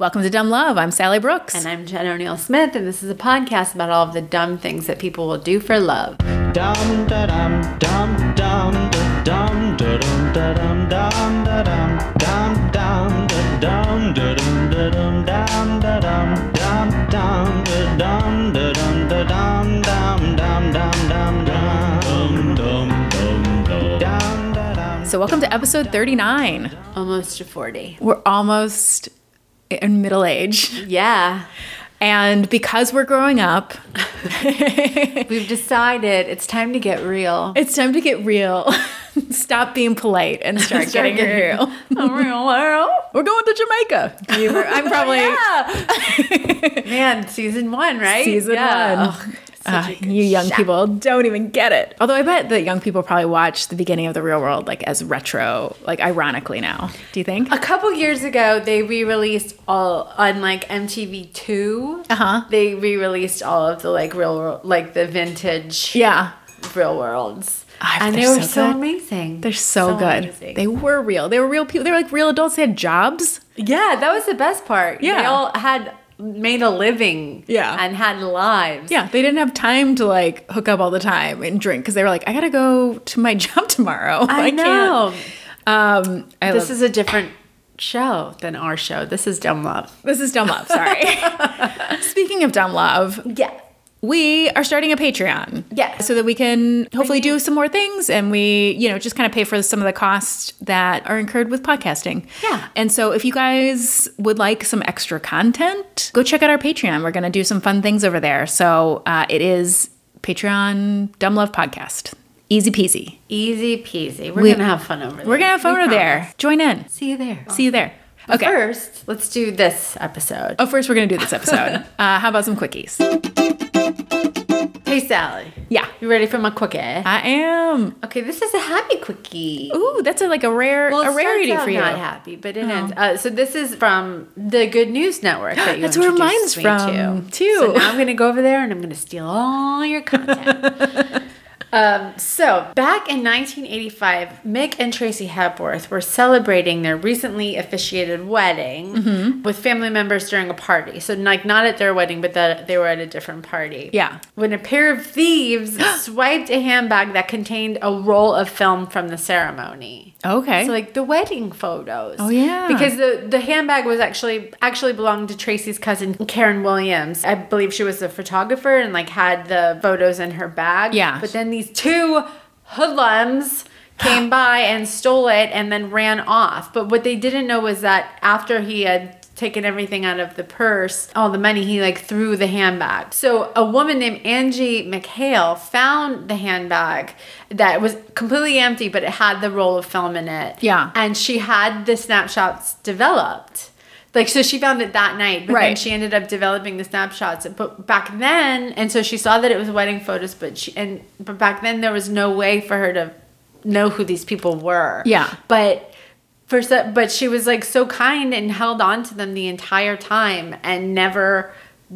Welcome to Dumb Love. I'm Sally Brooks. And I'm Jen O'Neill Smith, and this is a podcast about all of the dumb things that people will do for love. Dum da dum dum dum da dum da dum da dum dum da dum dum dum da dum da dum da dum dum da dum dum dum da dum da dum da dum dum dum dum dum dum dum dum dum dum da dum. so, welcome to episode 39. Almost to 40. We're almost in middle age. Yeah. And because we're growing up, We've decided it's time to get real. it's time to get real. Stop being polite and start, Start getting getting- real. Real world. We're going to Jamaica. I'm oh, probably Yeah. Man, season one, right? season yeah. one. Ugh, Such a good you young show. people don't even get it. Although I bet that young people probably watch the beginning of the real world like as retro, like ironically now. Do you think? A couple years ago, they re-released all on like MTV Two. Uh-huh. They re-released all of the like real, world, like the vintage Yeah. real worlds, Ah, and they're they were so so, amazing. They're so, good. amazing. They were real. They were real people. They were like real adults. They had jobs. yeah, that was the best part. Yeah. they all had made a living. Yeah. and had lives. Yeah, they didn't have time to like hook up all the time and drink because they were like, I gotta go to my job tomorrow. I, know. Can't. Um, I This is a different show than our show. This is Dumb Love. this is dumb love. Sorry. Speaking of dumb love, Yeah. We are starting a Patreon. Yeah. So that we can hopefully do some more things and we, you know, just kind of pay for some of the costs that are incurred with podcasting. Yeah. And so if you guys would like some extra content, go check out our Patreon. We're going to do some fun things over there. So uh, it is Patreon Dumb Love Podcast. Easy peasy. Easy peasy. We're We- gonna have fun over there. We're going to have fun We over there. Join in. See you there. See you there. But Okay. First, let's do this episode. Oh, first we're going to do this episode. uh, how about some quickies? Hey, Sally. Yeah. You ready for my quickie? I am. Okay, this is a happy quickie. Ooh, that's a, like a rare Well, a rarity for you. Not happy, but it ends. Uh, so this is from the Good News Network that you That's where mine's from, to. too. So now I'm going to go over there and I'm going to steal all your content. um, so back in 1985, Mick and Tracy Hepworth were celebrating their recently officiated wedding Mm-hmm. with family members during a party. So like not at their wedding, but that they were at a different party. Yeah. When a pair of thieves swiped a handbag that contained a roll of film from the ceremony. Okay. So like the wedding photos. Oh, yeah. Because the the handbag was actually actually belonged to Tracy's cousin Karen Williams. I believe she was a photographer and like had the photos in her bag. Yeah. But then these two hoodlums came by and stole it and then ran off. But what they didn't know was that after he had taken everything out of the purse, all the money, he like threw the handbag. So a woman named Angie McHale found the handbag that was completely empty, but it had the roll of film in it. Yeah. And she had the snapshots developed. Like so she found it that night, but then Right. she ended up developing the snapshots. But back then, and so she saw that it was wedding photos, but she and but back then there was no way for her to know who these people were. Yeah. But for so, but she was like so kind and held on to them the entire time and never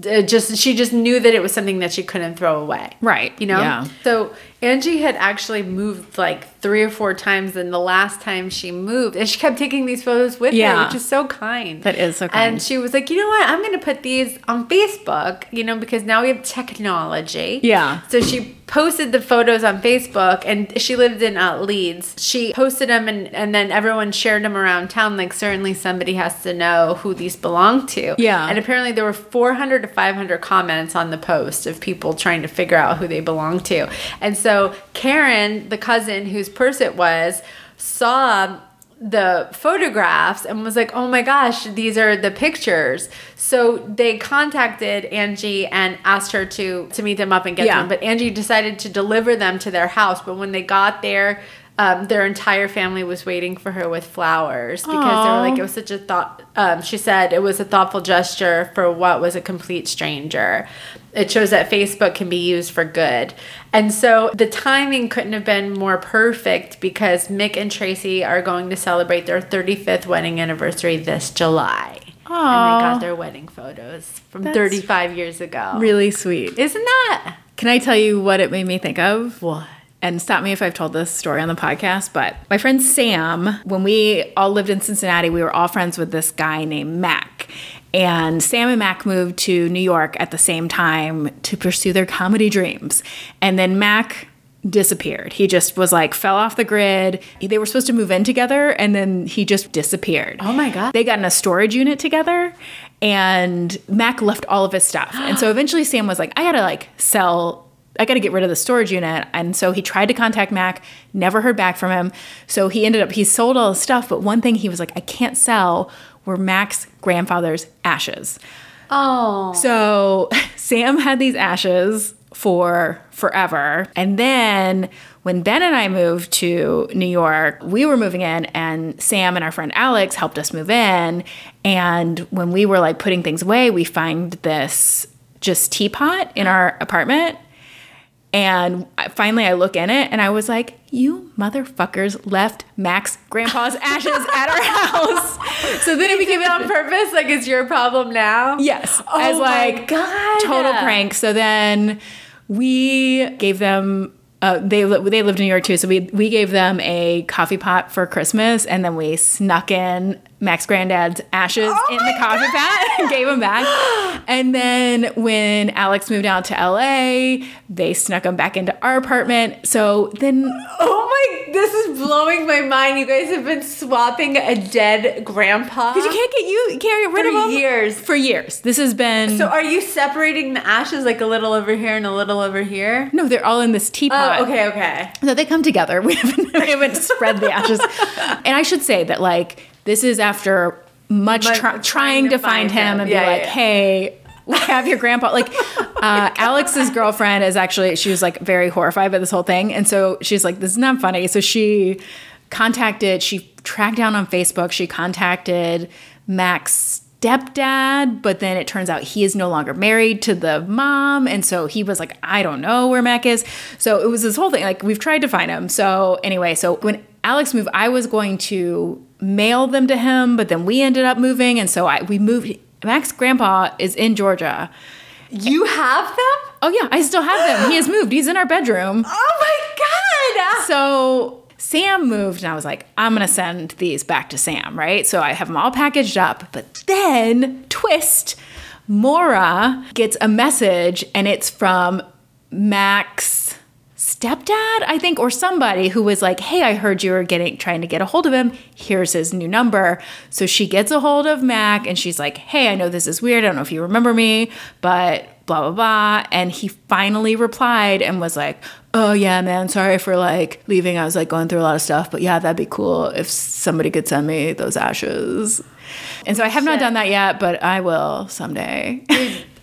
uh, just she just knew that it was something that she couldn't throw away. Right. You know? Yeah. So Angie had actually moved like three or four times and the last time she moved and she kept taking these photos with Yeah. her, which is so kind. That is so kind. And she was like, you know what? I'm gonna put these on Facebook, you know, because now we have technology. Yeah. So she posted the photos on Facebook and she lived in uh, Leeds. She posted them and, and then everyone shared them around town. Like, certainly somebody has to know who these belong to. Yeah. And apparently there were 400 to 500 comments on the post of people trying to figure out who they belong to. And so Karen, the cousin whose purse it was, saw the photographs and was like, oh my gosh, these are the pictures. So they contacted Angie and asked her to to meet them up and get Yeah. them. But Angie decided to deliver them to their house. But when they got there, um, their entire family was waiting for her with flowers because they were like, it was such a thought. Um, she said it was a thoughtful gesture for what was a complete stranger. It shows that Facebook can be used for good. And so the timing couldn't have been more perfect because Mick and Tracy are going to celebrate their 35th wedding anniversary this July. And they got their wedding photos from That's 35 years ago. Really sweet. Isn't that? Can I tell you what it made me think of? What? And stop me if I've told this story on the podcast, but my friend Sam, when we all lived in Cincinnati, we were all friends with this guy named Mac. And Sam and Mac moved to New York at the same time to pursue their comedy dreams. And then Mac disappeared. He just was like fell off the grid. They were supposed to move in together and then he just disappeared. Oh my God. They got in a storage unit together and Mac left all of his stuff. And so eventually Sam was like, I gotta like sell I got to get rid of the storage unit. And so he tried to contact Mac, never heard back from him. So he ended up, he sold all his stuff. But one thing he was like, I can't sell were Mac's grandfather's ashes. Oh. So Sam had these ashes for forever. And then when Ben and I moved to New York, we were moving in and Sam and our friend Alex helped us move in. And when we were like putting things away, we find this just teapot in our apartment. And finally, I look in it and I was like, You motherfuckers left Mac's grandpa's ashes at our house. So then it became on purpose? Like it's your problem now? Yes. Oh as my like God. total prank. So then we gave them uh, they li- they lived in New York too, so we we gave them a coffee pot for Christmas, and then we snuck in Mac's Granddad's ashes Oh in the coffee pot and gave them back. And then when Alex moved out to LA, they snuck them back into our apartment. So then Oh my, this is blowing my mind. You guys have been swapping a dead grandpa. because you can't get you, you can't get rid For of them years. For years, this has been So are you separating the ashes like a little over here and a little over here? no, they're all in this teapot. Oh, okay, okay. No, they come together. We haven't, we haven't spread the ashes. And I should say that, like, this is after much Much- try- trying to find him and be Yeah, yeah, like, yeah. hey, we have your grandpa. Like, uh, Alex's girlfriend is actually, she was like very horrified by this whole thing. And so she's like, this is not funny. So she contacted, she tracked down on Facebook, she contacted Mac's stepdad, but then it turns out he is no longer married to the mom. And so he was like, I don't know where Mac is. So it was this whole thing. Like, we've tried to find him. So anyway, so when Alex moved, I was going to mail them to him, but then we ended up moving. And so I we moved. Mac's grandpa is in Georgia. You have them? Oh, yeah, I still have them. He has moved. He's in our bedroom. Oh my god! So Sam moved, and I was like, I'm gonna send these back to Sam, right? So I have them all packaged up. But then, twist, Mora gets a message, and it's from Mac's stepdad, I think, or somebody who was like, "Hey, I heard you were getting trying to get a hold of him. Here's his new number." So she gets a hold of Mac, and she's like, "Hey, I know this is weird. I don't know if you remember me, but." Blah blah blah, and he finally replied and was like, "Oh yeah, man, sorry for like leaving. I was like going through a lot of stuff, but yeah, that'd be cool if somebody could send me those ashes." And so I have not done that yet, but I will someday.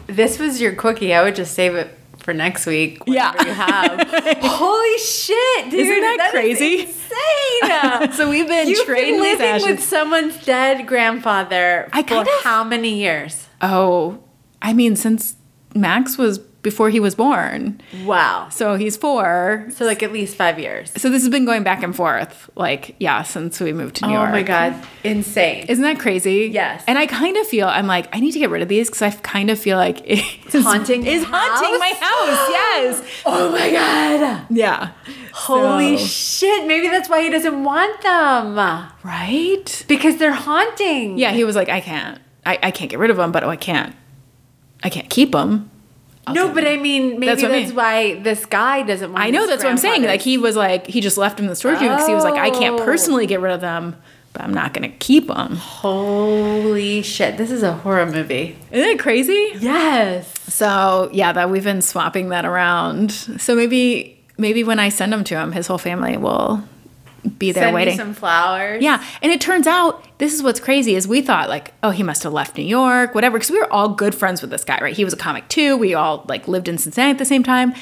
This was your cookie. I would just save it for next week. Yeah. you have. Holy shit, dude! Isn't that is crazy? insane. so we've been You've trading been living ashes. with someone's dead grandfather I for kind of- how many years? Oh, I mean, since Max was before he was born. Wow. So he's four. So like at least five years. So this has been going back and forth, like, yeah, since we moved to New oh York. Oh my god, insane. Isn't that crazy? Yes. And I kind of feel, I'm like, I need to get rid of these because I kind of feel like it's haunting Is haunting my house. Yes. oh my god. Yeah. Holy So- shit. Maybe that's why he doesn't want them. Right? Because they're haunting. Yeah, he was like, I can't. I, I can't get rid of them, but oh, I can't. I can't keep them. No, but I mean, maybe That's that's, what I mean. why this guy doesn't want I know that's what I'm saying. Like he was like he just left them in the storage unit because he was like I can't Oh. personally get rid of them, but I'm not gonna keep them. Holy shit. This is a horror movie. Isn't it crazy? Yes. So yeah, that we've been swapping that around. So maybe maybe when I send him to him, his whole family will be there Send waiting. me some flowers. Yeah, and it turns out this is what's crazy is we thought like, oh, he must have left New York, whatever, because we were all good friends with this guy, right? He was a comic too. We all like lived in Cincinnati at the same time,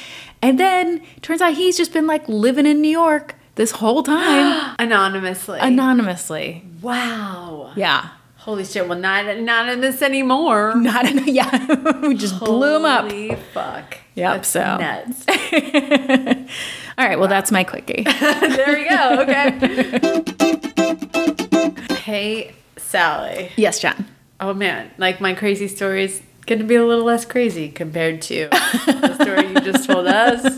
and then turns out he's just been like living in New York this whole time Anonymously. anonymously. wow. Yeah, Holy shit. Well, not not in this anymore. not an- yeah. we just blew him up. Holy fuck. Yep, That's so. nuts. All right, well that's my quickie. there we go. Okay. hey, Sally. yes, John. Oh man, like my crazy story is going to be a little less crazy compared to the story you just told us.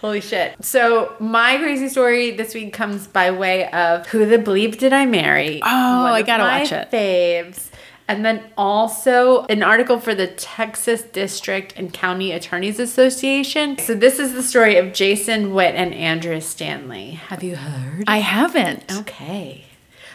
Holy shit. So, my crazy story this week comes by way of Who the Bleep Did I Marry? Oh, One I gotta watch it. Faves. And then also an article for the Texas District and County Attorneys Association. So this is the story of Jason Witt and Andrea Stanley. Have you heard? I haven't. Okay.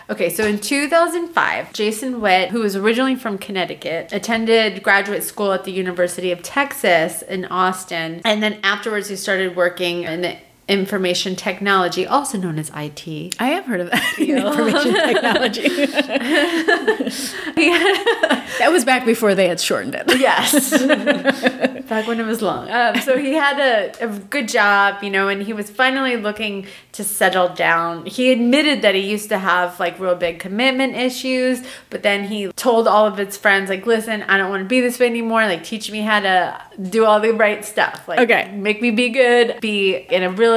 Okay, so in 2005, Jason Witt, who was originally from Connecticut, attended graduate school at the University of Texas in Austin. And then afterwards, he started working in information technology, also known as IT. I have heard of that. Information technology. that was back before they had shortened it. Yes. Back when it was long. Um, so he had a, a good job, you know, and he was finally looking to settle down. He admitted that he used to have like real big commitment issues, but then he told all of his friends, like, listen, I don't want to be this way anymore. Like, teach me how to do all the right stuff. Like, Okay. make me be good, be in a really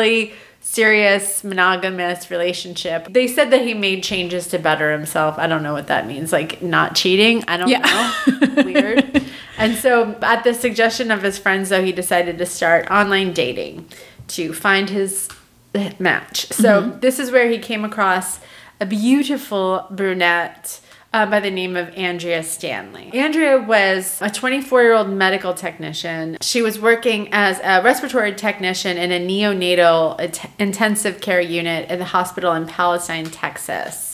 serious monogamous relationship. They said that he made changes to better himself. I don't know what that means. Like not cheating. I don't Yeah. know. Weird. And so at the suggestion of his friends though, he decided to start online dating to find his match. So mm-hmm. this is where he came across a beautiful brunette uh, by the name of Andrea Stanley. Andrea was a 24 year old medical technician. She was working as a respiratory technician in a neonatal int- intensive care unit in the hospital in Palestine, Texas.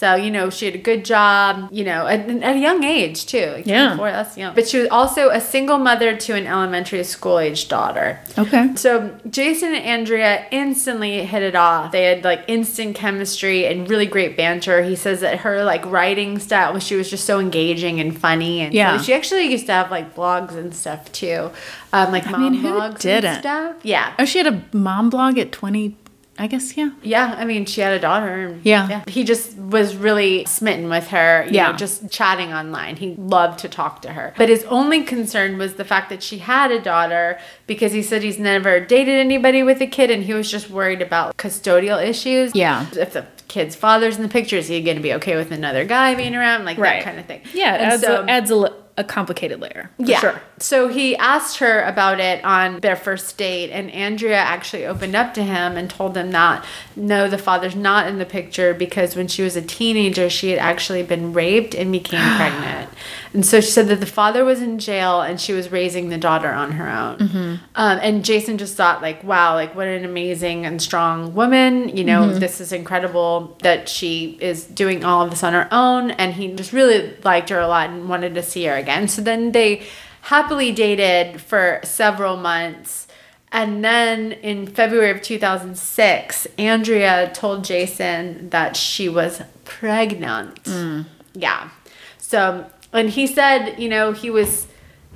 So, you know, she had a good job, you know, at, at a young age too. Like Yeah. 24, that's young. But she was also a single mother to an elementary school age daughter. Okay. So Jason and Andrea instantly hit it off. They had like instant chemistry and really great banter. He says that her like writing style was she was just so engaging and funny. And so Yeah. she actually used to have like blogs and stuff too, um, like mom mean, who blogs didn't? and stuff. Yeah, Oh, she had a mom blog at 20, I guess, yeah. yeah. I mean, she had a daughter. and- Yeah. He just was really smitten with her. You Yeah. know, just chatting online. He loved to talk to her. But his only concern was the fact that she had a daughter because he said he's never dated anybody with a kid and he was just worried about custodial issues. Yeah. If the kid's father's in the picture, is he going to be okay with another guy being around? Like Right. that kind of thing. Yeah, it And adds, so- a, adds a, a complicated layer. For yeah. Sure. So he asked her about it on their first date, and Andrea actually opened up to him and told him that no, the father's not in the picture because when she was a teenager, she had actually been raped and became pregnant. And so she said that the father was in jail and she was raising the daughter on her own. Mm-hmm. Um, and Jason just thought, like, wow, like what an amazing and strong woman. You know, Mm-hmm. this is incredible that she is doing all of this on her own. And he just really liked her a lot and wanted to see her again. So then they happily dated for several months. And then in February of 2006, Andrea told Jason that she was pregnant. Mm. Yeah. So, and he said, you know, he was,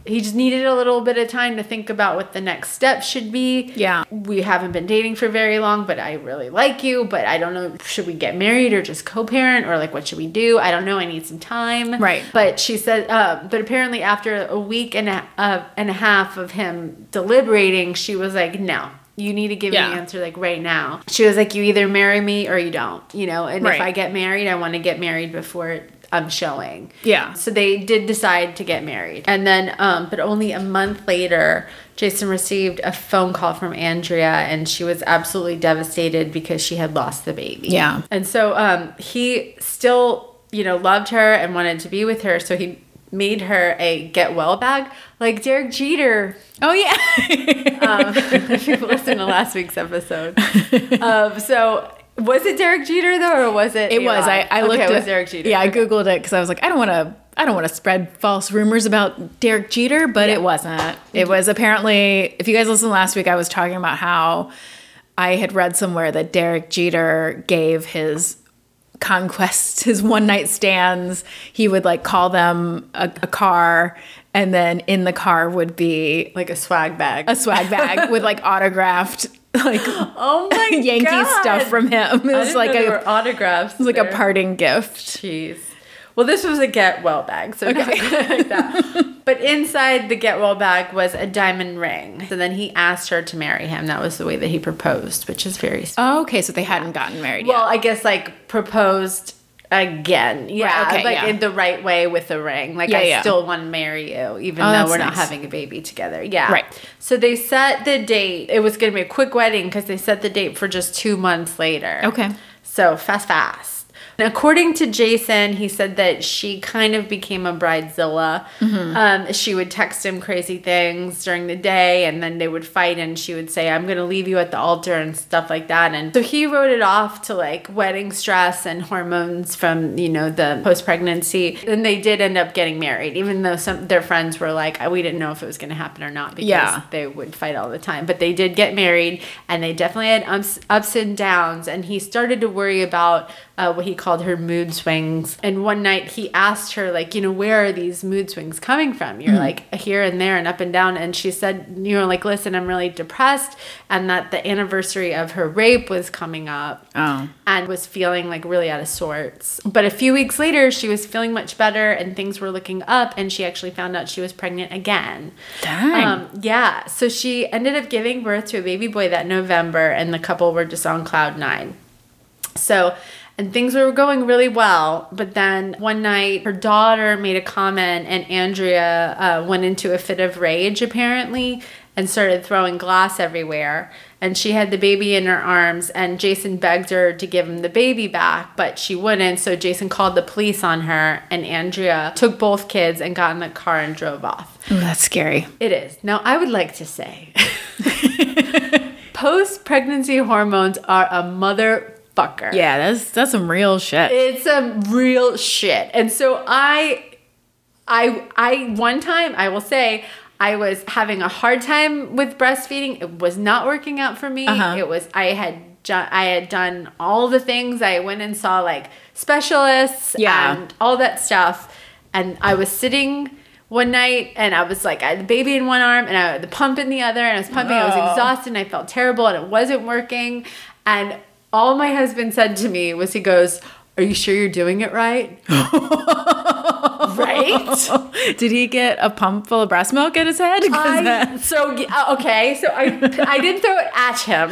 he just needed a little bit of time to think about what the next step should be. Yeah. We haven't been dating for very long, but I really like you, but I don't know, should we get married or just co parent or like what should we do? I don't know. I need some time. Right. But she said, uh, but apparently after a week and a, uh, and a half of him deliberating, she was like, no. You need to give me an answer like right now. She was like, you either marry me or you don't, you know. And Right. if I get married, I want to get married before I'm showing. Yeah. So they did decide to get married. And then, um, but only a month later, Jason received a phone call from Andrea and she was absolutely devastated because she had lost the baby. Yeah. And so um, he still, you know, loved her and wanted to be with her. So he made her a get well bag like Derek Jeter Oh, yeah. um, if you listened to last week's episode. Um, so was it Derek Jeter though, or was it? It was. I, I looked okay, at it was Derek Jeter. Yeah, I googled it because I was like, I don't want to. I don't want to spread false rumors about Derek Jeter, but it wasn't. It was apparently. If you guys listened last week, I was talking about how I had read somewhere that Derek Jeter gave his conquests, his one night stands. He would like call them a, a car, and then in the car would be like a swag bag. a swag bag with like autographed like oh my Yankee God. stuff from him. It was like a were autographs. it was like a parting gift. Jeez. Well, this was a get well bag, so not like that. But inside the get well bag was a diamond ring. So then he asked her to marry him. That was the way that he proposed, which is very sweet. Oh, okay, so they hadn't gotten married yet. Well, yet. I guess like proposed again. Yeah, okay, like yeah. in the right way with a ring. Like Yeah, I yeah. still want to marry you, even Oh, though we're not having a baby together. Yeah. Right. So they set the date. It was going to be a quick wedding because they set the date for just two months later. Okay. So fast, fast. And according to Jason, he said that she kind of became a bridezilla. Mm-hmm. Um, she would text him crazy things during the day, and then they would fight, and she would say, "I'm going to leave you at the altar" and stuff like that. And so he wrote it off to like wedding stress and hormones from you know the post pregnancy. And they did end up getting married, even though some their friends were like, "We didn't know if it was going to happen or not," because Yeah. they would fight all the time. But they did get married, and they definitely had ups, ups and downs. And he started to worry about uh, what he called her mood swings. And one night he asked her, like, you know, where are these mood swings coming from? You're like here and there and up and down. And she said, you know, like, listen, I'm really depressed, and that the anniversary of her rape was coming up Oh. and was feeling like really out of sorts. But a few weeks later, she was feeling much better and things were looking up, and she actually found out she was pregnant again. Dang. Um, yeah, so she ended up giving birth to a baby boy that November, and the couple were just on cloud nine. So, and things were going really well. But then one night, her daughter made a comment, and Andrea uh, went into a fit of rage apparently and started throwing glass everywhere. And she had the baby in her arms, and Jason begged her to give him the baby back, but she wouldn't. So Jason called the police on her, and Andrea took both kids and got in the car and drove off. Ooh, that's scary. It is. Now, I would like to say post pregnancy hormones are a motherfucker. Yeah, that's that's some real shit. It's a real shit. And so I I I one time I will say I was having a hard time with breastfeeding. It was not working out for me. Uh-huh. It was I had I had done all the things. I went and saw like specialists Yeah. and all that stuff. And I was sitting one night and I was like, I had the baby in one arm and I had the pump in the other and I was pumping. I was Oh. exhausted and I felt terrible and it wasn't working. And all my husband said to me was, he goes, Are you sure you're doing it right? right? Did he get a pump full of breast milk in his head? I, that- so okay, so I I didn't throw it at him,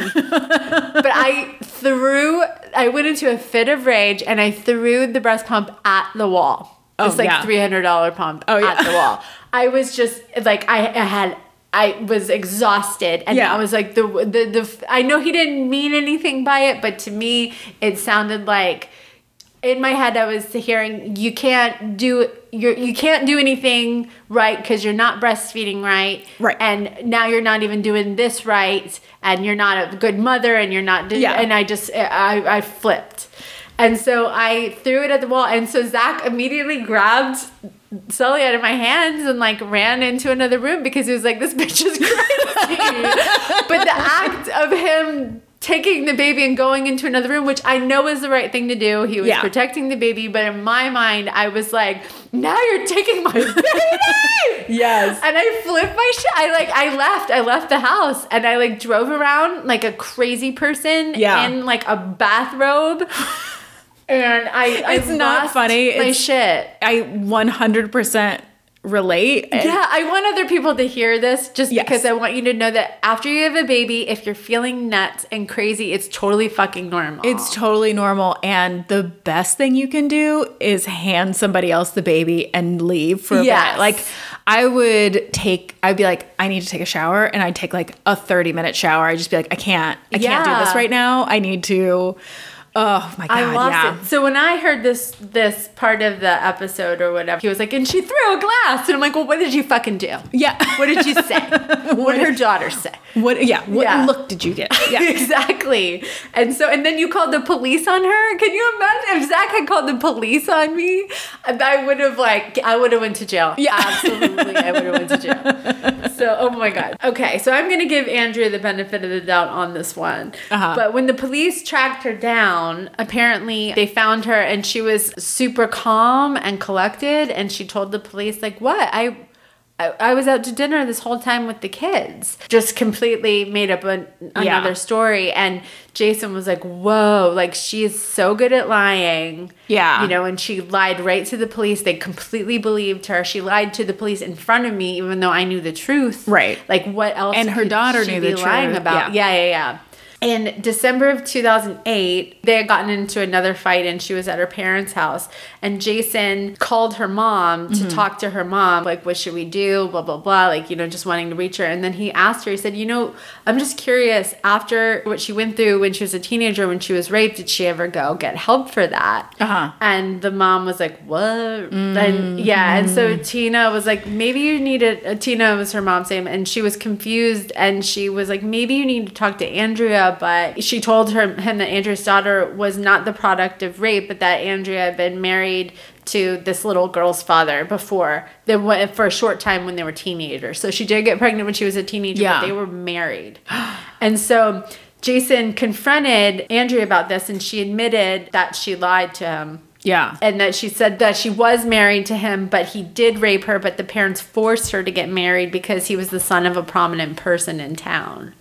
but I threw. I went into a fit of rage and I threw the breast pump at the wall. Oh, It's like yeah. three hundred dollar pump Oh, yeah. at the wall. I was just like I, I had. I was exhausted, and Yeah. I was like the, the the. I know he didn't mean anything by it, but to me, it sounded like in my head I was hearing you can't do you you can't do anything right because you're not breastfeeding right Right. and now you're not even doing this right and you're not a good mother and you're not do- Yeah. and I just I I flipped and so I threw it at the wall and so Zach immediately grabbed Sully out of my hands and like ran into another room because he was like this bitch is crazy but the act of him taking the baby and going into another room, which I know is the right thing to do. He was Yeah. protecting the baby, but in my mind, I was like, now you're taking my baby. Yes. And I flipped my shit. I like I left. I left the house and I like drove around like a crazy person Yeah. in like a bathrobe. And I, I It's not funny. My It's- shit. I 100% relate. Yeah, I want other people to hear this just Yes. because I want you to know that after you have a baby, if you're feeling nuts and crazy, it's totally fucking normal. It's totally normal. And the best thing you can do is hand somebody else the baby and leave for a Yes. bit. Like, I would take, I'd be like, I need to take a shower. And I'd take like a 30 minute shower. I'd just be like, I can't, I can't do this right now. I need to, oh my God. I lost yeah. it. So when I heard this this part of the episode or whatever, he was like, and she threw a glass. And I'm like, well, what did you fucking do? Yeah. What did you say? what did her daughter say? What, yeah. What Yeah. look did you get? Yeah. exactly. And so, and then you called the police on her. Can you imagine if Zach had called the police on me? I would have like, I would have went to jail. Yeah. absolutely. I would have went to jail. So, oh my god. Okay, so I'm gonna give Andrea the benefit of the doubt on this one. Uh-huh. But when the police tracked her down, apparently they found her and she was super calm and collected, and she told the police like, "What I." I, was out to dinner this whole time with the kids. Just completely made up an, Yeah. another story. And Jason was like, whoa, like she is so good at lying. Yeah. You know, and she lied right to the police. They completely believed her. She lied to the police in front of me, even though I knew the truth. Right. Like, what else? And her daughter she knew be the lying truth. about. Yeah, yeah, yeah. In December of 2008, they had gotten into another fight and she was at her parents' house. And Jason called her mom to talk to her mom, like, what should we do? Blah, blah, blah. Like, you know, just wanting to reach her. And then he asked her, he said, You know, I'm just curious, after what she went through when she was a teenager, when she was raped, did she ever go get help for that? Uh-huh. And the mom was like, What? And yeah. And so Tina was like, Maybe you need a, uh, Tina was her mom's name. And she was confused. And she was like, Maybe you need to talk to Andrea. But she told her, him that Andrea's daughter was not the product of rape, but that Andrea had been married to this little girl's father before they went for a short time when they were teenagers. So she did get pregnant when she was a teenager, Yeah. but they were married. and so Jason confronted Andrea about this and she admitted that she lied to him Yeah. and that she said that she was married to him, but he did rape her, but the parents forced her to get married because he was the son of a prominent person in town.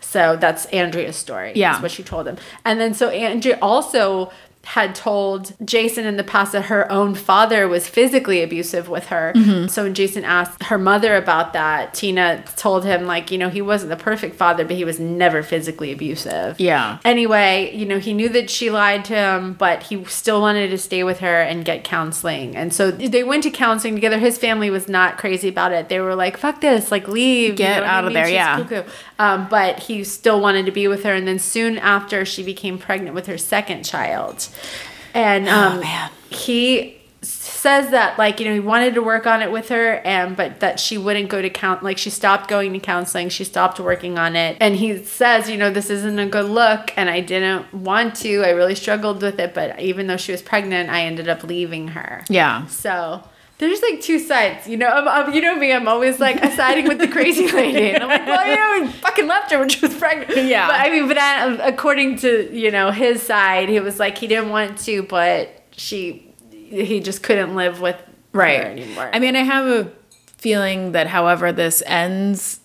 So that's Andrea's story. Yeah. That's what she told him. And then so Andrea also had told Jason in the past that her own father was physically abusive with her. Mm-hmm. So when Jason asked her mother about that, Tina told him, like, you know, he wasn't the perfect father, but he was never physically abusive. Yeah. Anyway, you know, he knew that she lied to him, but he still wanted to stay with her and get counseling. And so they went to counseling together. His family was not crazy about it. They were like, fuck this, like, leave. Get what I out of there, She's yeah. cuckoo. Um, but he still wanted to be with her. And then soon after, she became pregnant with her second child. And um, man. he says that like you know he wanted to work on it with her and but that she wouldn't go to count like she stopped going to counseling she stopped working on it and he says you know this isn't a good look and i didn't want to i really struggled with it but even though she was pregnant i ended up leaving her Yeah. so there's like two sides, you know. I'm, I'm, you know me. I'm always like siding with the crazy lady, and I'm like, well, you know, we fucking left her when she was pregnant. Yeah. But I mean, but I, according to you know his side, he was like he didn't want to, but she, he just couldn't live with Right. her anymore. I mean, I have a feeling that however this ends,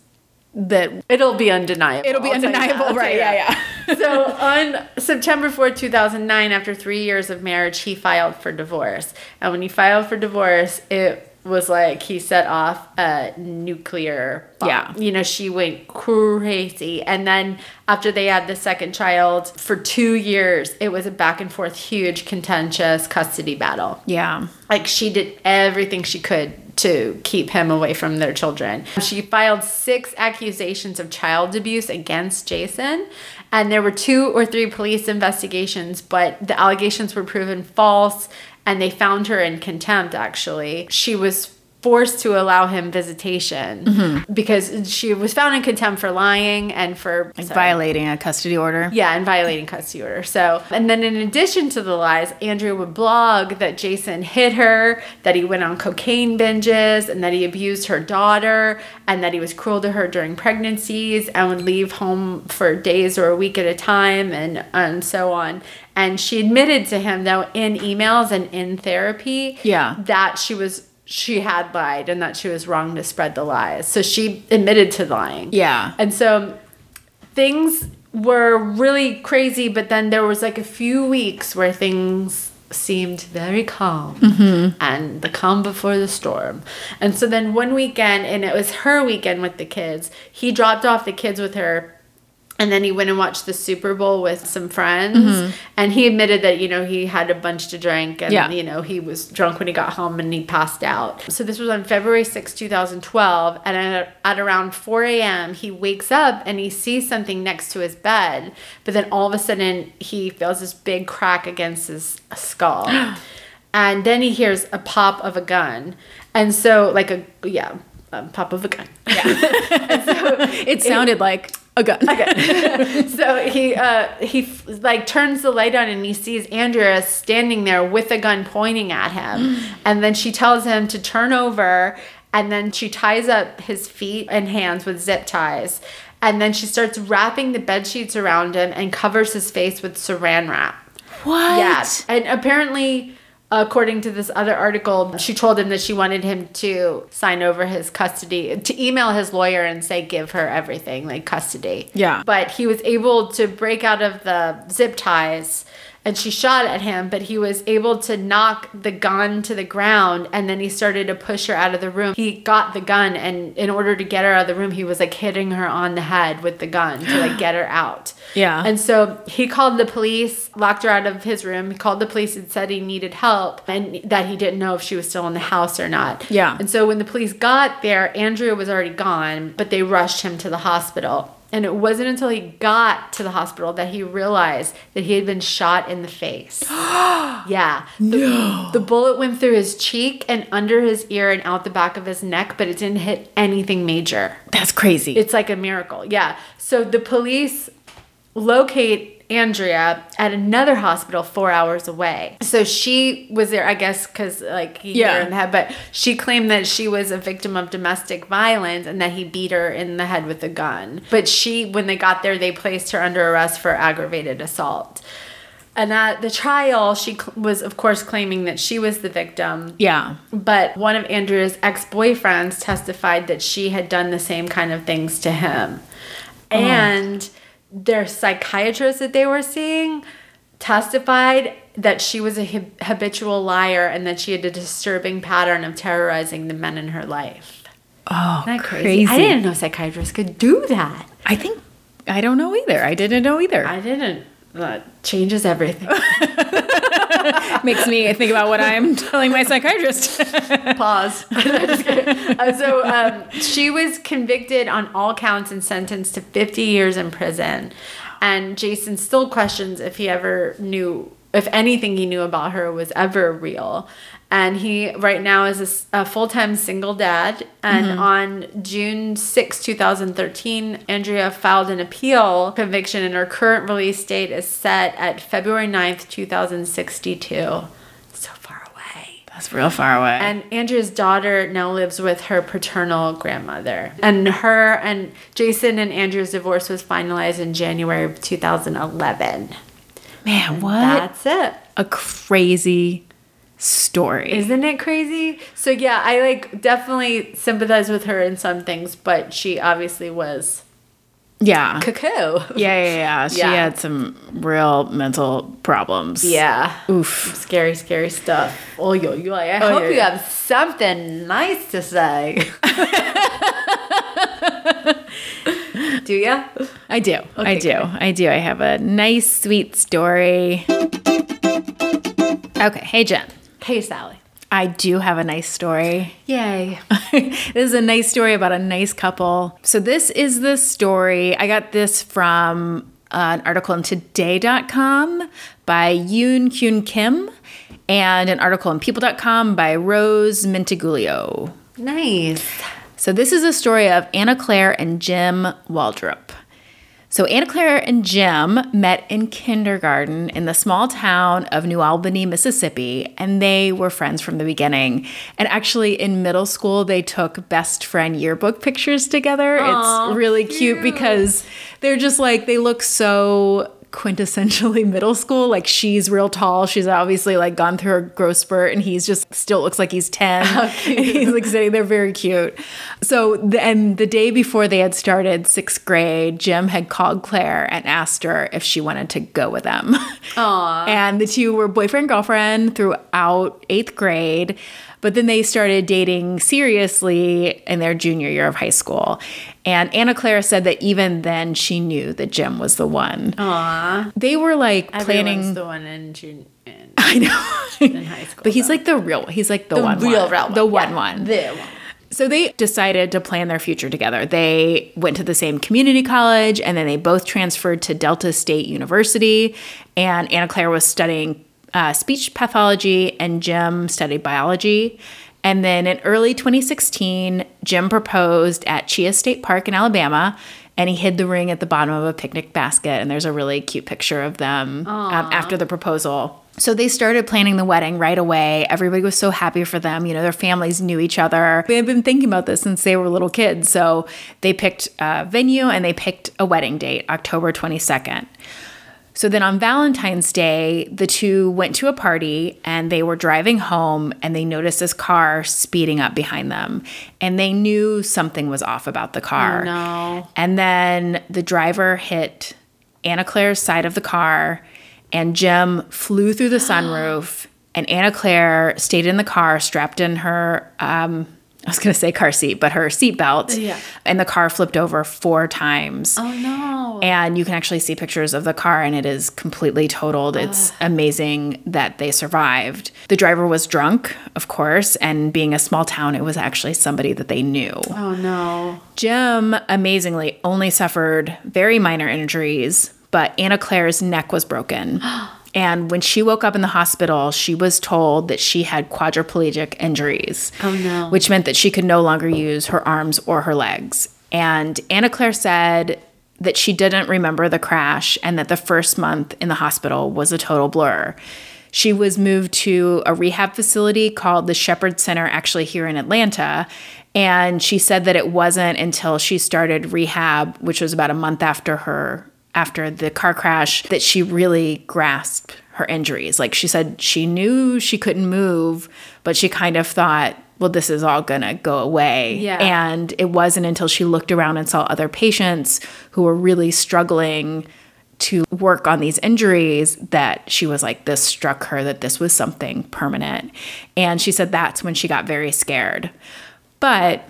that it'll be undeniable. it'll be I'll tell you that. undeniable. Right. Yeah. Yeah. So on September 4, 2009, after three years of marriage, he filed for divorce. And when he filed for divorce, it was like he set off a nuclear bomb. Yeah. You know, she went crazy. And then after they had the second child, for two years, it was a back and forth, huge, contentious custody battle yeah. like she did everything she could to keep him away from their children. She filed six accusations of child abuse against Jason, and there were two or three police investigations, but the allegations were proven false and they found her in contempt actually. She was forced to allow him visitation mm-hmm. because she was found in contempt for lying and for Like violating a custody order. Yeah, and violating custody order. So, and then in addition to the lies, Andrea would blog that Jason hit her, that he went on cocaine binges, and that he abused her daughter, and that he was cruel to her during pregnancies, and would leave home for days or a week at a time, and and so on. And she admitted to him, though, in emails and in therapy, Yeah. that she was she had lied and that she was wrong to spread the lies. So she admitted to lying. Yeah. And so things were really crazy, but then there was like a few weeks where things seemed very calm mm-hmm. and the calm before the storm. And so then one weekend, and it was her weekend with the kids, he dropped off the kids with her. And then he went and watched the Super Bowl with some friends. Mm-hmm. And he admitted that, you know, he had a bunch to drink and, Yeah. you know, he was drunk when he got home and he passed out. So this was on February 6, 2012. And at, at around 4 a.m., he wakes up and he sees something next to his bed. But then all of a sudden, he feels this big crack against his skull. and then he hears a pop of a gun. And so, like a, yeah, a pop of a gun. It sounded like a gun. so he uh he f- like turns the light on and he sees Andrea standing there with a gun pointing at him. And then she tells him to turn over and then she ties up his feet and hands with zip ties. And then she starts wrapping the bed sheets around him and covers his face with saran wrap. What? yeah. And apparently according to this other article she told him that she wanted him to sign over his custody to email his lawyer and say give her everything like custody Yeah. but he was able to break out of the zip ties and she shot at him, but he was able to knock the gun to the ground and then he started to push her out of the room. He got the gun and in order to get her out of the room, he was like hitting her on the head with the gun to like get her out. Yeah. And so he called the police, locked her out of his room. He called the police and said he needed help and that he didn't know if she was still in the house or not. Yeah. And so when the police got there, Andrea was already gone, but they rushed him to the hospital. And it wasn't until he got to the hospital that he realized that he had been shot in the face. yeah. The, the bullet went through his cheek and under his ear and out the back of his neck, but it didn't hit anything major. That's crazy. It's like a miracle. Yeah. So the police locate Andrea at another hospital four hours away. So she was there, I guess, because like he hit Yeah. her in the head, but she claimed that she was a victim of domestic violence and that he beat her in the head with a gun. But she, when they got there, they placed her under arrest for aggravated assault. And at the trial, she cl- was, of course, claiming that she was the victim. yeah. But one of Andrea's ex boyfriends testified that she had done the same kind of things to him. Oh. And their psychiatrist that they were seeing testified that she was a habitual liar and that she had a disturbing pattern of terrorizing the men in her life. Oh, crazy? crazy. I didn't know psychiatrists could do that. I think I don't know either. I didn't know either. I didn't. That changes everything. Makes me think about what I'm telling my psychiatrist. Pause. Uh, so um, she was convicted on all counts and sentenced to 50 years in prison. And Jason still questions if he ever knew, if anything he knew about her was ever real. And he right now is a full-time single dad. And mm-hmm. on June 6, 2013, Andrea filed an appeal conviction and her current release date is set at February 9th, 2062. So far away. That's real far away. And Andrea's daughter now lives with her paternal grandmother. And her and Jason and Andrea's divorce was finalized in January of 2011. Man, what That's it. a crazy story. Isn't it crazy? So yeah, I like definitely sympathize with her in some things, but she obviously was yeah. cuckoo. Yeah, yeah, yeah. She Yeah. had some real mental problems. Yeah. Oof. Scary, scary stuff. Oh, yo, yo. I Oh, hope you have something nice to say. Do you? I do. I Okay, do. I do. I have a nice, sweet story. Okay. Hey, Jen. Hey, Sally. I do have a nice story. Yay. this is a nice story about a nice couple. So, this is the story. I got this from uh, an article in today.com by Eun Kyung Kim and an article in people.com by Rose Minutaglio. Nice. So, this is a story of Anna Claire and Jim Waldrop. So, Anna Claire and Jim met in kindergarten in the small town of New Albany, Mississippi, and they were friends from the beginning. And actually, in middle school, they took best friend yearbook pictures together. Aw, it's really cute because they're just like, they look so quintessentially middle school. Like she's real tall. She's obviously like gone through her growth spurt and he's just still looks like he's 10. He's like sitting there very cute. So, the, and the day before they had started sixth grade, Jim had called Claire and asked her if she wanted to go with them. Aw. and the two were boyfriend girlfriend throughout eighth grade. But then they started dating seriously in their junior year of high school. And Anna Claire said that even then she knew that Jim was the one. Aw. They were like Everyone's planning. the one in June. In, I know. in high school. but he's though. like the real. He's like the, one. the one. real, one. real The one Yeah, one. The one. So they decided to plan their future together. They went to the same community college and then they both transferred to Delta State University. And Anna Claire was studying uh, speech pathology and Jim studied biology. And then in early 2016, Jim proposed at Cheaha State Park in Alabama. And he hid the ring at the bottom of a picnic basket. And there's a really cute picture of them um, after the proposal. So they started planning the wedding right away. Everybody was so happy for them. You know, their families knew each other. They had been thinking about this since they were little kids. So they picked a venue and they picked a wedding date, October 22nd. So then on Valentine's Day, the two went to a party and they were driving home and they noticed this car speeding up behind them. And they knew something was off about the car. Oh, no. And then the driver hit Anna Claire's side of the car and Jim flew through the sunroof, and Anna Claire stayed in the car, strapped in her. Um, I was going to say car seat, but her seatbelt. Yeah. And the car flipped over four times. Oh no. And you can actually see pictures of the car, and it is completely totaled. It's ah. amazing that they survived. The driver was drunk, of course, and being a small town, it was actually somebody that they knew. Oh no. Jim, amazingly, only suffered very minor injuries, but Anna Claire's neck was broken. And when she woke up in the hospital, she was told that she had quadriplegic injuries, Oh no. which meant that she could no longer use her arms or her legs. And Anna Claire said that she didn't remember the crash and that the first month in the hospital was a total blur. She was moved to a rehab facility called the Shepherd Center, actually here in Atlanta. And she said that it wasn't until she started rehab, which was about a month after her after the car crash, that she really grasped her injuries. Like she said, she knew she couldn't move, but she kind of thought, well, this is all gonna go away. Yeah. And it wasn't until she looked around and saw other patients who were really struggling to work on these injuries that she was like, this struck her that this was something permanent. And she said that's when she got very scared. But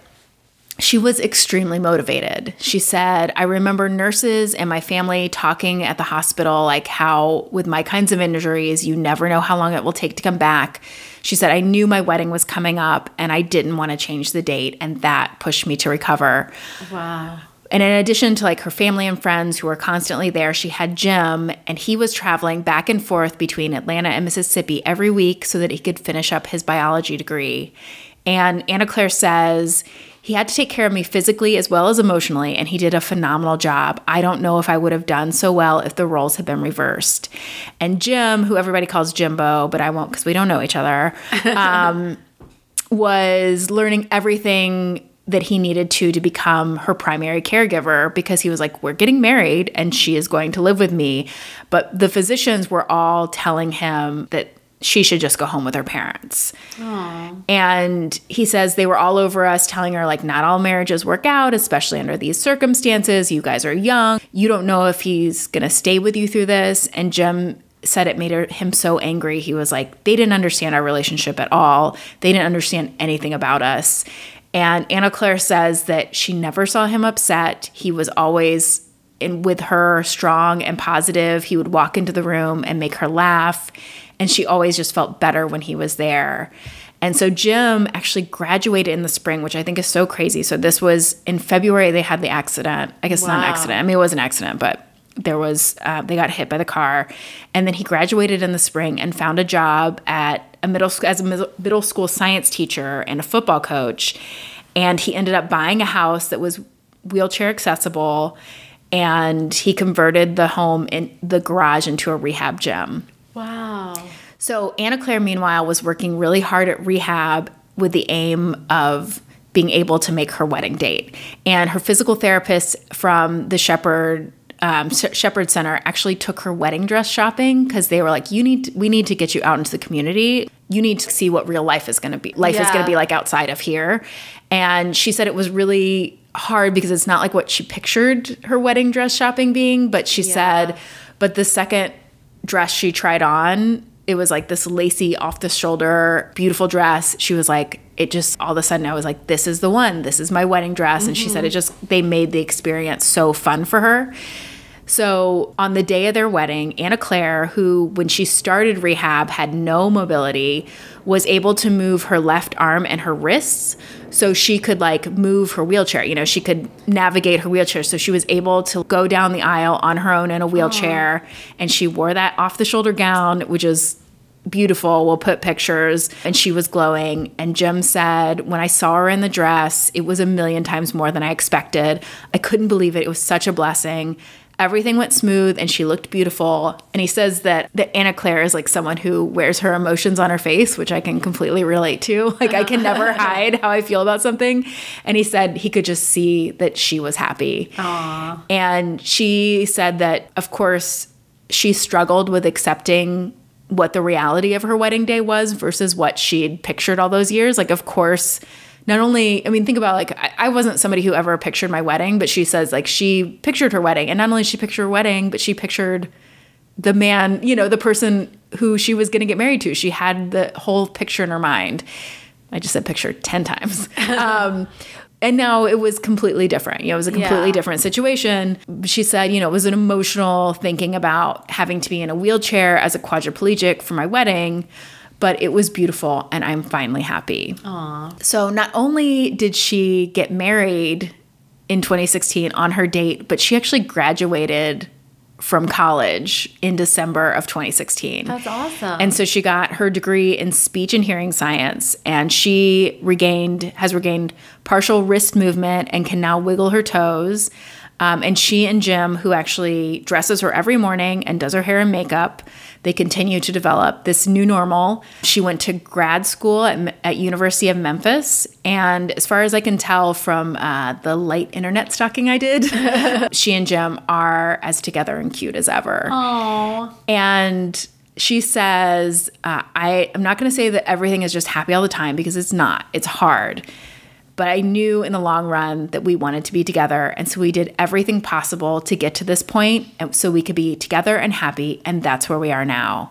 she was extremely motivated. She said, I remember nurses and my family talking at the hospital, like how with my kinds of injuries, you never know how long it will take to come back. She said, I knew my wedding was coming up and I didn't want to change the date, and that pushed me to recover. Wow. And in addition to like her family and friends who were constantly there, she had Jim, and he was traveling back and forth between Atlanta and Mississippi every week so that he could finish up his biology degree. And Anna Claire says, he had to take care of me physically as well as emotionally, and he did a phenomenal job. I don't know if I would have done so well if the roles had been reversed. And Jim, who everybody calls Jimbo, but I won't because we don't know each other, um, was learning everything that he needed to to become her primary caregiver because he was like, We're getting married and she is going to live with me. But the physicians were all telling him that she should just go home with her parents. Aww. And he says they were all over us, telling her, like, not all marriages work out, especially under these circumstances. You guys are young. You don't know if he's going to stay with you through this. And Jim said it made her, him so angry. He was like, they didn't understand our relationship at all. They didn't understand anything about us. And Anna Claire says that she never saw him upset. He was always in with her strong and positive. He would walk into the room and make her laugh. And she always just felt better when he was there. And so Jim actually graduated in the spring, which I think is so crazy. So this was in February, they had the accident. I guess it's not an accident. I mean, it was an accident, but there was, uh, they got hit by the car. And then he graduated in the spring and found a job at a middle school, as a middle- middle school science teacher and a football coach. And he ended up buying a house that was wheelchair accessible. And he converted the home in the garage into a rehab gym. Wow. So Anna Claire, meanwhile, was working really hard at rehab with the aim of being able to make her wedding date. And her physical therapist from the Shepherd um, Shepherd Center actually took her wedding dress shopping because they were like, "You need, we need to get you out into the community. You need to see what real life is going to be. Life is going to be like outside of here." And she said it was really hard because it's not like what she pictured her wedding dress shopping being. But she said, but the second dress she tried on, it was like this lacy off the shoulder, beautiful dress. She was like, it just all of a sudden I was like, this is the one. This is my wedding dress. And she said mm-hmm. it just they made the experience so fun for her. So on the day of their wedding, Anna Claire, who when she started rehab had no mobility, was able to move her left arm and her wrists so she could like move her wheelchair. You know, she could navigate her wheelchair. So she was able to go down the aisle on her own in a wheelchair. And she wore that off the shoulder gown, which is beautiful. We'll put pictures. And she was glowing. And Jim said, when I saw her in the dress, it was a million times more than I expected. I couldn't believe it. It was such a blessing. Everything went smooth and she looked beautiful. And he says that, that Anna Claire is like someone who wears her emotions on her face, which I can completely relate to. Like, I can never uh-huh. hide how I feel about something. And he said he could just see that she was happy. Aww. And she said that, of course, she struggled with accepting what the reality of her wedding day was versus what she'd pictured all those years. Like, of course, not only, I mean, think about like, I, I wasn't somebody who ever pictured my wedding, but she says like she pictured her wedding. And not only she pictured her wedding, but she pictured the man, you know, the person who she was going to get married to. She had the whole picture in her mind. I just said picture 10 times. um, and now it was completely different. You know, it was a completely Yeah. different situation. She said, you know, it was an emotional thinking about having to be in a wheelchair as a quadriplegic for my wedding, but it was beautiful and I'm finally happy. Aww. So not only did she get married in 2016 on her date, but she actually graduated from college in December of 2016. That's awesome. And so she got her degree in speech and hearing science and she regained has regained partial wrist movement and can now wiggle her toes. Um, and she and Jim, who actually dresses her every morning and does her hair and makeup, they continue to develop this new normal. She went to grad school at, at University of Memphis, and as far as I can tell from uh, the light internet stalking I did, she and Jim are as together and cute as ever. Aw. And she says, uh, I'm not going to say that everything is just happy all the time because it's not. It's hard. But I knew in the long run that we wanted to be together. And so we did everything possible to get to this point so we could be together and happy. And that's where we are now.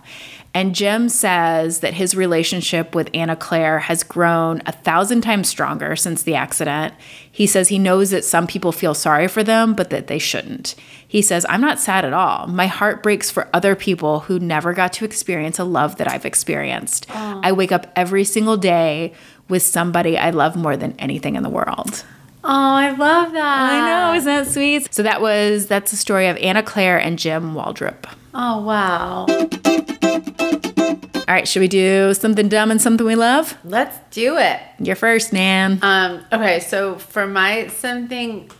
And Jim says that his relationship with Anna Claire has grown a thousand times stronger since the accident. He says he knows that some people feel sorry for them, but that they shouldn't. He says, I'm not sad at all. My heart breaks for other people who never got to experience a love that I've experienced. I wake up every single day with somebody I love more than anything in the world. Oh, I love that. I know, isn't that sweet? So that was that's the story of Anna Claire and Jim Waldrop. Oh, wow. All right, should we do something dumb and something we love? Let's do it. You're first, Nan. Um, okay, so for my something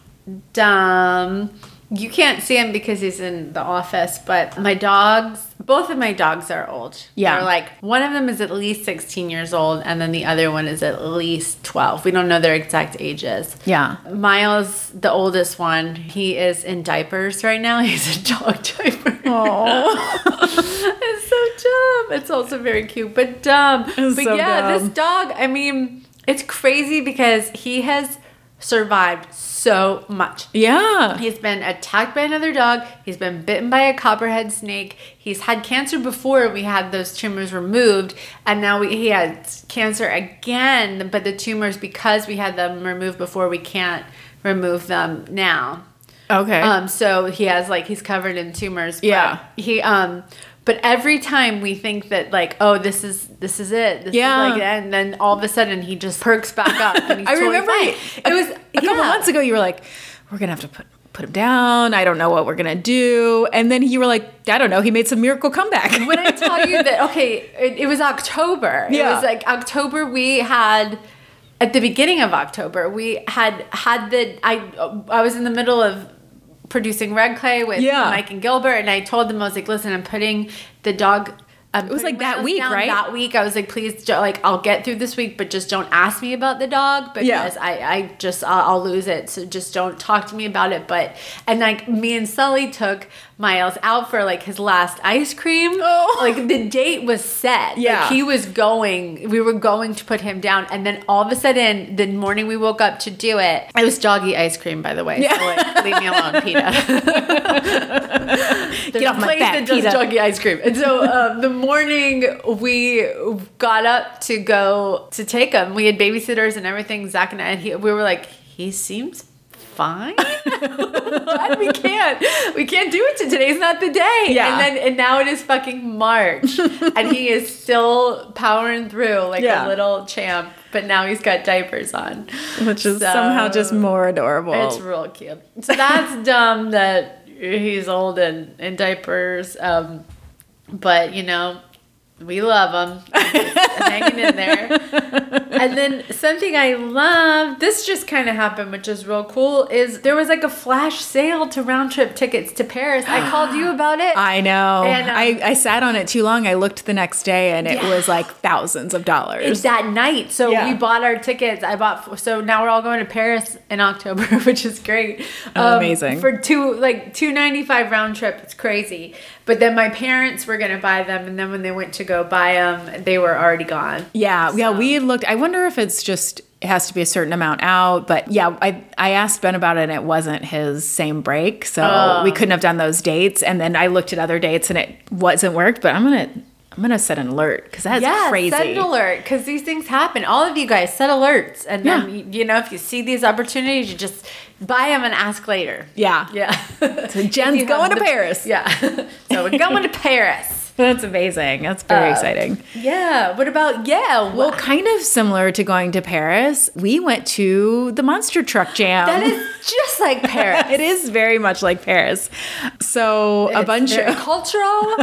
dumb, you can't see him because he's in the office, but my dogs, both of my dogs are old. Yeah. They're like, one of them is at least 16 years old, and then the other one is at least 12. We don't know their exact ages. Yeah. Miles, the oldest one, he is in diapers right now. He's a dog diaper. it's so dumb. It's also very cute, but dumb. It's but so yeah, dumb. this dog, I mean, it's crazy because he has survived so much. Yeah. He's been attacked by another dog. He's been bitten by a copperhead snake. He's had cancer before we had those tumors removed, and now we, he had cancer again. But the tumors, because we had them removed before, we can't remove them now. Okay. Um, so he has like he's covered in tumors. but Yeah. He um, but every time we think that like oh this is this is it. This Yeah. Is like and then all of a sudden he just perks back up. And he's I totally remember fine. it It was a couple months ago. You were like, "We're gonna have to put put him down. I don't know what we're gonna do." And then you were like, "I don't know." He made some miracle comeback. when I tell you that, okay, it, it was October. yeah. It was like October. We had at the beginning of October, we had had the I I was in the middle of producing Red Clay with Yeah. Mike and Gilbert, and I told them I was like, listen, I'm putting the dog. I'm was like that week, right? That week, I was like, please, like, I'll get through this week, but just don't ask me about the dog because Yeah. I, I just, I'll, I'll lose it. So just don't talk to me about it. But, and like, me and Sully took Miles out for like his last ice cream. Oh. Like, the date was set. Yeah. Like, he was going, we were going to put him down. And then all of a sudden, the morning we woke up to do it, it was doggy ice cream, by the way. Yeah. So, like, leave me alone, PETA. Get off my back, PETA. doggy ice cream. And so um, the morning we got up to go to take him, we had babysitters and everything. Zach and I, and he, we were like, he seems fine. we can't. We can't do it. Today's not the day. Yeah. And then and now it is fucking March, and he is still powering through like Yeah. a little champ. But now he's got diapers on. Which is So- somehow just more adorable. It's real cute. So that's dumb that he's old and in diapers. Um, but you know, we love them. Hanging in there. And then something I love, this just kind of happened, which is real cool, is there was like a flash sale to round trip tickets to Paris. I called you about it. I know. And, um, I, I sat on it too long. I looked the next day and it Yeah. was like thousands of dollars. It's that night. So Yeah. we bought our tickets. I bought so now we're all going to Paris in October, which is great. Um, Oh, amazing. For two like two ninety five round trip. It's crazy. But then my parents were gonna buy them, and then when they went to go buy them, they were already gone. Yeah, yeah. We looked. I wonder if it's just it has to be a certain amount out. But yeah, I I asked Ben about it and it wasn't his same break. So we oh. couldn't have done those dates. And then I looked at other dates and it wasn't worked. But I'm gonna I'm gonna set an alert because that's yeah, crazy. set an alert because these things happen. All of you guys set alerts, and then Yeah. you, you know if you see these opportunities, you just buy them and ask later. Yeah. Yeah. So Jen's going to Paris. Yeah. so we're going to Paris. That's amazing. That's very Uh, exciting. Yeah. What about yeah? Well, kind of similar to going to Paris, we went to the Monster Truck Jam. that is just like Paris. it is very much like Paris. So a bunch of cultural.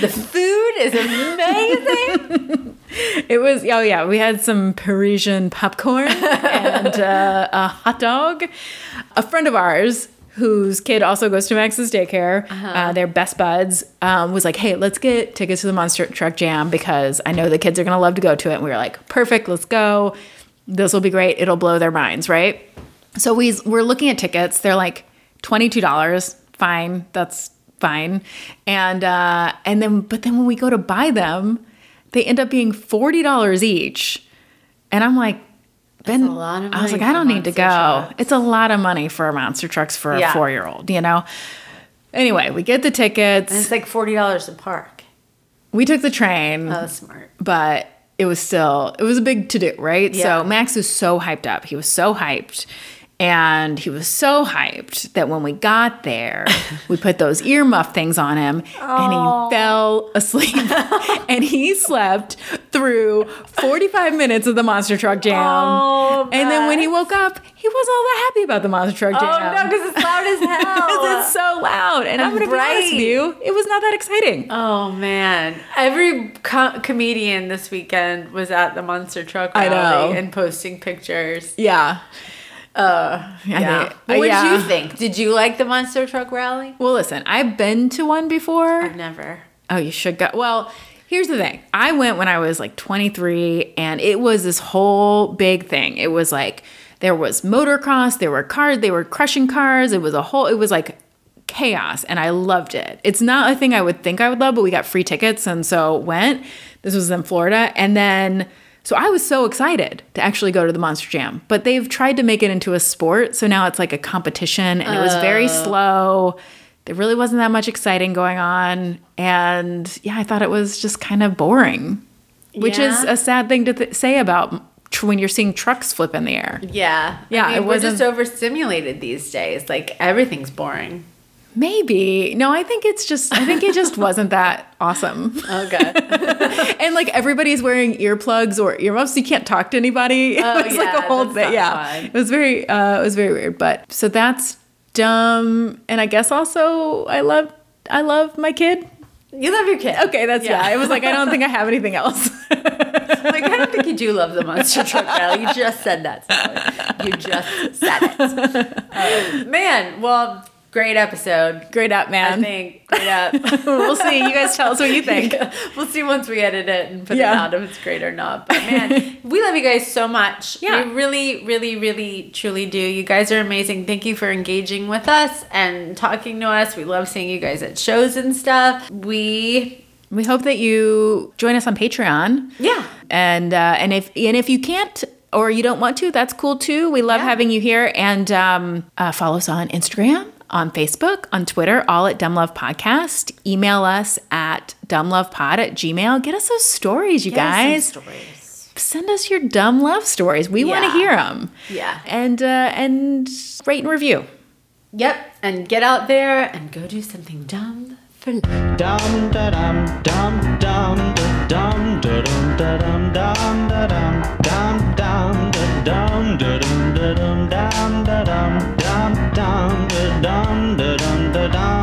The food is amazing. it was oh yeah we had some Parisian popcorn and uh, a hot dog. A friend of ours whose kid also goes to Max's daycare, uh they're best buds, um, was like, hey, let's get tickets to the Monster Truck Jam because I know the kids are gonna love to go to it. And we were like, perfect, let's go. This will be great. It'll blow their minds, right? So we we're looking at tickets. They're like twenty two dollars. Fine, that's fine. And uh, and then but then when we go to buy them, they end up being forty dollars each. And I'm like, Ben, a lot of I was like, I don't need to go. trucks. It's a lot of money for a monster trucks for Yeah. a four year old, you know. Anyway, we get the tickets. And it's like forty dollars a park. we took the train Oh, smart. but it was still it was a big to do, right? Yeah. So Max was so hyped up. He was so hyped. And he was so hyped that when we got there, we put those earmuff things on him and he fell asleep. and he slept through 45 minutes of the Monster Truck Jam. Oh, and then when he woke up, he wasn't all that happy about the Monster Truck oh, Jam. Oh no, because it's loud as hell. It's so loud. And I'm And going to be honest with you, it was not that exciting. Oh man! Every co- comedian this weekend was at the monster truck I rally know. and posting pictures. yeah. Uh, yeah. What did yeah. you think? Did you like the monster truck rally? Well, listen, I've been to one before. I've never. Oh, you should go. Well, here's the thing. I went when I was like 23 and it was this whole big thing. It was like there was motocross, there were cars, they were crushing cars. It was a whole it was like chaos and I loved it. It's not a thing I would think I would love, but we got free tickets and so went. This was in Florida and then so I was so excited to actually go to the Monster Jam, but they've tried to make it into a sport. So now it's like a competition and it was very uh. slow. There really wasn't that much exciting going on. And yeah, I thought it was just kind of boring, which is a sad thing to th- say about tr- when you're seeing trucks flip in the air. Yeah. Yeah, I mean, it we're just overstimulated these days. Like everything's boring. Maybe. No, I think it's just, I think it just wasn't that awesome. Okay. and like everybody's wearing earplugs or earmuffs. You can't talk to anybody. Oh, it was like a whole thing. Yeah. fun. It was very, uh, it was very weird. But so that's dumb. And I guess also I love, I love my kid. you love your kid. Okay, that's yeah. Yeah. I was like, I don't think I have anything else. Like I don't think you do love the monster truck rally. You just said that. You just said it. Uh, man, well, great episode. Great up, man. I think great up. we'll see. You guys tell us what you think. we'll see once we edit it and put Yeah. it out if it's great or not. But man, we love you guys so much. Yeah. We really, really, really, truly do. You guys are amazing. Thank you for engaging with us and talking to us. We love seeing you guys at shows and stuff. We We hope that you join us on Patreon. Yeah. And uh, and if and if you can't or you don't want to, that's cool too. We love Yeah. having you here. And um, uh, follow us on Instagram, on Facebook, on Twitter, all at Dumb Love Podcast. Email us at dumblovepod at gmail. Get us those stories, you guys. stories. Send us your dumb love stories. We want to hear them. Yeah. And uh, and rate and review. Yep. And get out there and go do something dumb for love. Dum da dum dum dum da dum da dum da dum dum da dum dum dum da dum da dum da